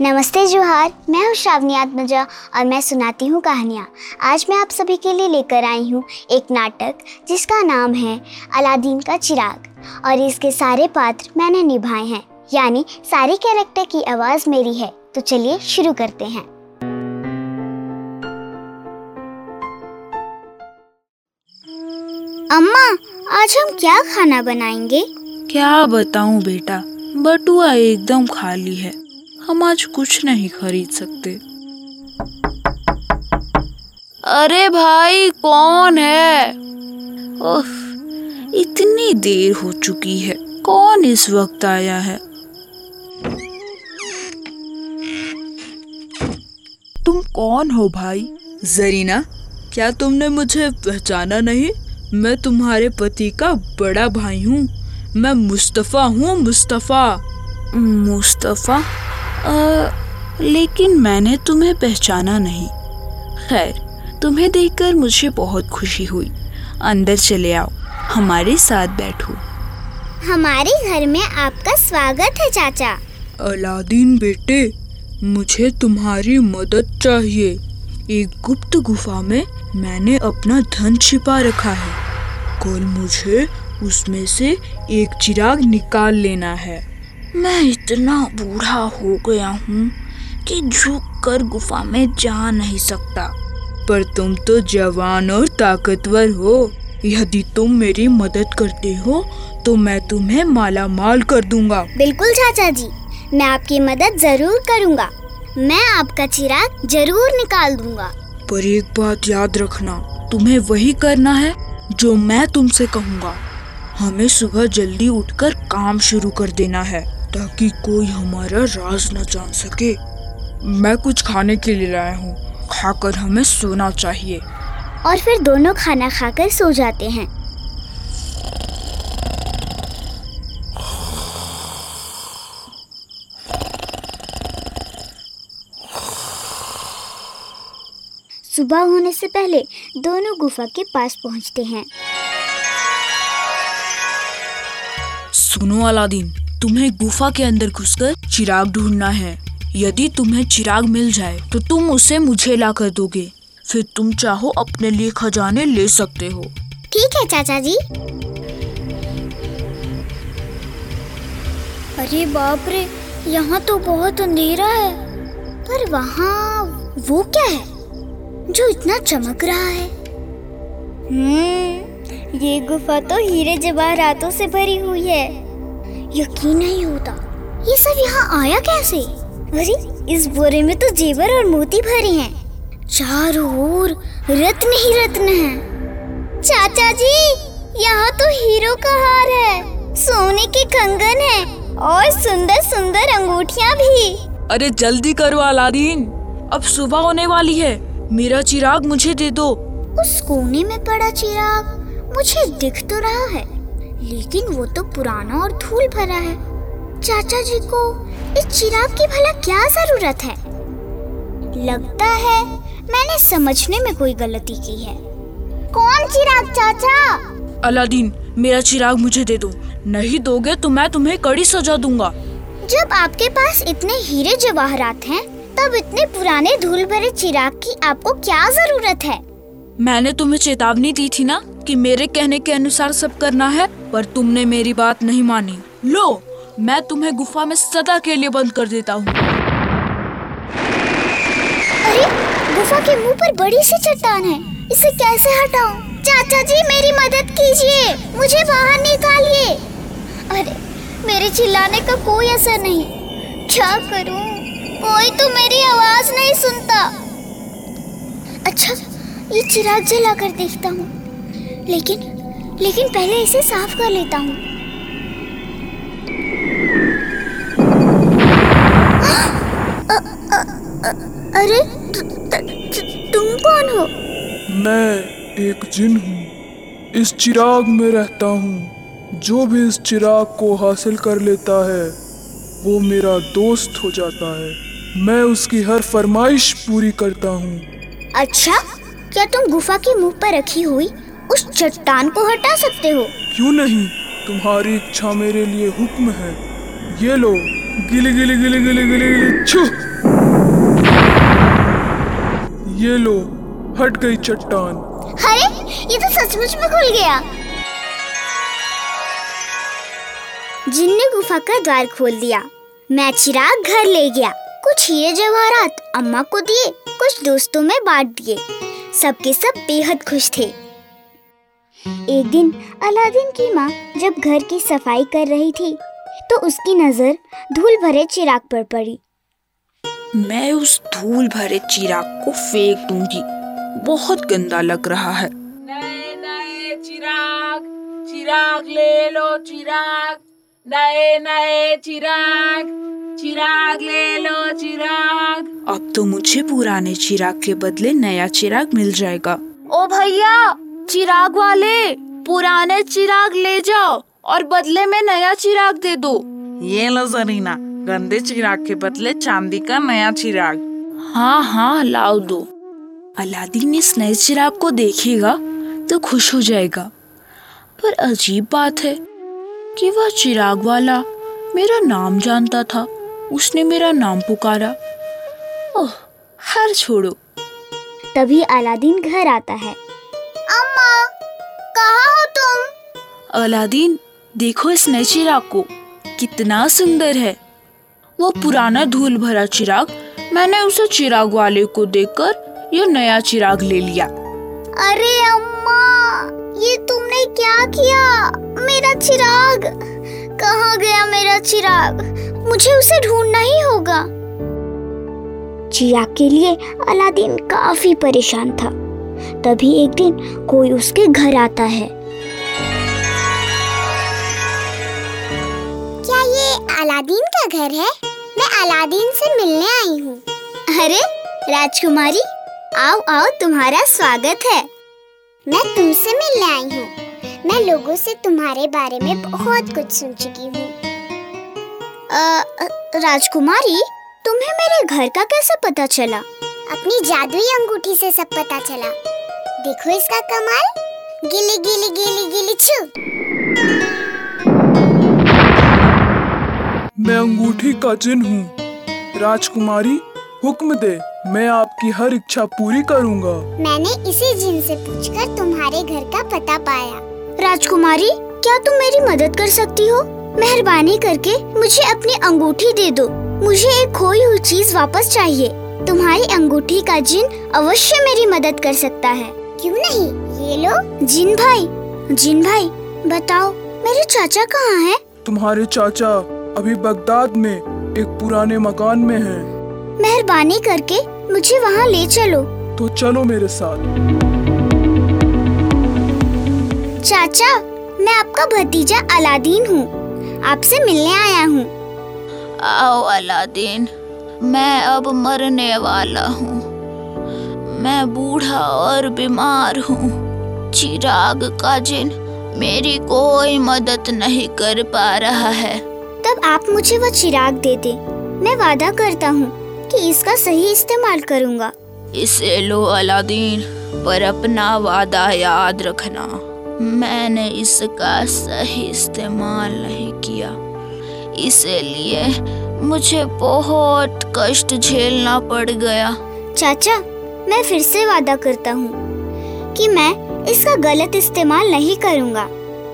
नमस्ते जोहार, मैं हूँ श्रावणी आत्मजा और मैं सुनाती हूँ कहानियाँ। आज मैं आप सभी के लिए लेकर आई हूँ एक नाटक जिसका नाम है अलादीन का चिराग और इसके सारे पात्र मैंने निभाए हैं। यानी सारे कैरेक्टर की आवाज़ मेरी है तो चलिए शुरू करते हैं। अम्मा, आज हम क्या खाना बनाएँगे? क्या बताऊँ बेटा, बटुआ एकदम खाली है। हम आज कुछ नहीं खरीद सकते। अरे भाई कौन है? उफ, इतनी देर हो चुकी है। कौन इस वक्त आया है? तुम कौन हो भाई? जरीना क्या तुमने मुझे पहचाना नहीं? मैं तुम्हारे पति का बड़ा भाई हूँ। मैं मुस्तफ़ा हूँ मुस्तफ़ा। मुस्तफ़ा? अ, लेकिन मैंने तुम्हें पहचाना नहीं। खैर तुम्हें देखकर मुझे बहुत खुशी हुई। अंदर चले आओ हमारे साथ बैठो। हमारे घर में आपका स्वागत है चाचा। अलादीन बेटे मुझे तुम्हारी मदद चाहिए। एक गुप्त गुफा में मैंने अपना धन छिपा रखा है। कल मुझे उसमें से एक चिराग निकाल लेना है। मैं इतना बूढ़ा हो गया हूँ कि झुक कर गुफा में जा नहीं सकता। पर तुम तो जवान और ताकतवर हो। यदि तुम मेरी मदद करते हो तो मैं तुम्हें माला माल कर दूँगा। बिल्कुल चाचा जी मैं आपकी मदद ज़रूर करूँगा। मैं आपका चिराग ज़रूर निकाल दूँगा। पर एक बात याद रखना तुम्हें वही करना है जो मैं तुमसे कहूँगा। हमें सुबह जल्दी उठकर काम शुरू कर देना है। ताकि कोई हमारा राज न जान सके। मैं कुछ खाने के लिए लाया हूँ। खाकर हमें सोना चाहिए। और फिर दोनों खाना खाकर सो जाते हैं। सुबह होने से पहले दोनों गुफा के पास पहुँचते हैं। सुनो अलादीन तुम्हें गुफा के अंदर घुसकर चिराग ढूंढना है। यदि तुम्हें चिराग मिल जाए तो तुम उसे मुझे ला कर दोगे। फिर तुम चाहो अपने लिए खजाने ले सकते हो। ठीक है चाचा जी अरे बाप रे यहाँ तो बहुत अंधेरा है। पर वहाँ वो क्या है जो इतना चमक रहा है? हम्म ये गुफा तो हीरे जवाहरातों से भरी हुई है। यकीन नहीं होता। ये सब यहाँ आया कैसे? अरे इस बोरे में तो जेवर और मोती भरे हैं। चारों ओर रत्न ही रत्न हैं। चाचा जी यहाँ तो हीरो का हार है। सोने के कंगन है और सुंदर सुंदर अंगूठिया भी। अरे जल्दी करो अलादीन। अब सुबह होने वाली है। मेरा चिराग मुझे दे दो। उस कोने में पड़ा चिराग मुझे दिख तो रहा है। लेकिन वो तो पुराना और धूल भरा है। चाचा जी को इस चिराग की भला क्या ज़रूरत है? लगता है मैंने समझने में कोई गलती की है। कौन चिराग चाचा? अलादीन मेरा चिराग मुझे दे दो। नहीं दोगे तो मैं तुम्हें कड़ी सजा दूँगा। जब आपके पास इतने हीरे जवाहरात हैं, तब इतने पुराने धूल भरे चिराग की आपको क्या ज़रूरत है? मैंने तुम्हें चेतावनी दी थी ना कि मेरे कहने के अनुसार सब करना है पर तुमने मेरी बात नहीं मानी। लो, मैं तुम्हें गुफा में सदा के लिए बंद कर देता हूँ। अरे, गुफा के मुँह पर बड़ी सी चट्टान है। इसे कैसे हटाऊं? चाचा जी, मेरी मदद कीजिए। मुझे बाहर निकालिए। अरे, मेरे चिल्लाने का कोई असर नहीं। क्या करूँ? कोई तो मेरी आवाज़ नहीं सुनता। अच्छा ये चिराग जला कर देखता हूँ। लेकिन लेकिन पहले इसे साफ़ कर लेता हूँ। अरे तुम कौन हो? मैं एक जिन हूँ। इस चिराग में रहता हूँ। जो भी इस चिराग को हासिल कर लेता है वो मेरा दोस्त हो जाता है। मैं उसकी हर फरमाइश पूरी करता हूँ। अच्छा क्या तुम गुफा के मुँह पर रखी हुई उस चट्टान को हटा सकते हो। क्यों नहीं? तुम्हारी इच्छा मेरे लिए हुक्म है। ये लो। गिली गिली गिली गिली गिली गिली छू। ये लो। हट गई चट्टान। अरे ये तो सचमुच में खुल गया। जिन ने गुफा का द्वार खोल दिया मैं चिराग घर ले गया। कुछ हीरे जवाहरात अम्मा को दिए कुछ दोस्तों में बांट दिए। सबके सब बेहद खुश थे। एक दिन अलादीन की माँ जब घर की सफ़ाई कर रही थी तो उसकी नज़र धूल भरे चिराग पर पड़ी। मैं उस धूल भरे चिराग को फेंक दूँगी। बहुत गंदा लग रहा है। नए नए चिराग चिराग ले लो चिराग। नए नए चिराग चिराग ले लो चिराग। अब तो मुझे पुराने चिराग के बदले नया चिराग मिल जाएगा। ओ भैया चिराग वाले पुराने चिराग ले जाओ और बदले में नया चिराग दे दो। ये लो जरीना गंदे चिराग के बदले चांदी का नया चिराग। हाँ हाँ लाओ दो। अलादीन इस नए चिराग को देखेगा तो खुश हो जाएगा। पर अजीब बात है कि वह चिराग वाला मेरा नाम जानता था उसने मेरा नाम पुकारा। ओह हर छोड़ो। तभी अलादीन घर आता है। अम्मा कहाँ हो तुम? अलादीन देखो इस नए चिराग को। कितना सुंदर है। वो पुराना धूल भरा चिराग मैंने उसे चिराग वाले को देकर यह नया चिराग ले लिया। अरे अम्मा ये तुमने क्या किया? मेरा चिराग कहाँ गया मेरा चिराग? मुझे उसे ढूंढना ही होगा। चिराग के लिए अलादीन काफ़ी परेशान था। तभी एक दिन कोई उसके घर आता है। क्या ये अलादीन का घर है? मैं अलादीन से मिलने आई हूँ। अरे राजकुमारी आओ आओ तुम्हारा स्वागत है। मैं तुमसे मिलने आई हूँ। मैं लोगों से तुम्हारे बारे में बहुत कुछ सुन चुकी हूँ। राजकुमारी तुम्हें मेरे घर का कैसे पता चला? अपनी जादुई अंगूठी से सब पता चला। देखो इसका कमाल। गिली गिली गिली गिली छू। मैं अंगूठी का जिन हूँ। राजकुमारी हुक्म दे मैं आपकी हर इच्छा पूरी करूँगा। मैंने इसी जिन से पूछकर तुम्हारे घर का पता पाया। राजकुमारी क्या तुम मेरी मदद कर सकती हो? मेहरबानी करके मुझे अपनी अंगूठी दे दो। मुझे एक खोई हुई चीज़ वापस चाहिए। तुम्हारी अंगूठी का जिन अवश्य मेरी मदद कर सकता है। क्यों नहीं? ये लो। जिन भाई जिन भाई बताओ मेरे चाचा कहाँ हैं? तुम्हारे चाचा अभी बगदाद में एक पुराने मकान में हैं। मेहरबानी करके मुझे वहाँ ले चलो। तो चलो मेरे साथ। चाचा मैं आपका भतीजा अलादीन हूँ। आपसे मिलने आया हूँ। आओ अलादीन। मैं अब मरने वाला हूँ। मैं बूढ़ा और बीमार हूँ। चिराग का जिन मेरी कोई मदद नहीं कर पा रहा है। तब आप मुझे वो चिराग दे दे। मैं वादा करता हूँ कि इसका सही इस्तेमाल करूँगा। इसे लो अलादीन पर अपना वादा याद रखना। मैंने इसका सही इस्तेमाल नहीं किया। इसलिए मुझे बहुत कष्ट झेलना पड़ गया। चाचा, मैं फिर से वादा करता हूँ कि मैं इसका गलत इस्तेमाल नहीं करूँगा।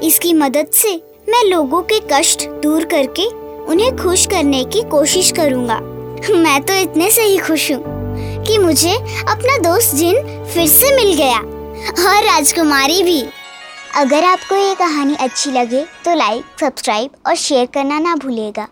इसकी मदद से मैं लोगों के कष्ट दूर करके उन्हें खुश करने की कोशिश करूँगा। मैं तो इतने से ही खुश हूँ कि मुझे अपना दोस्त जिन फिर से मिल गया और राजकुमारी भी। अगर आपको ये कहानी अच्छी लगे तो लाइक सब्सक्राइब और शेयर करना ना भूलेगा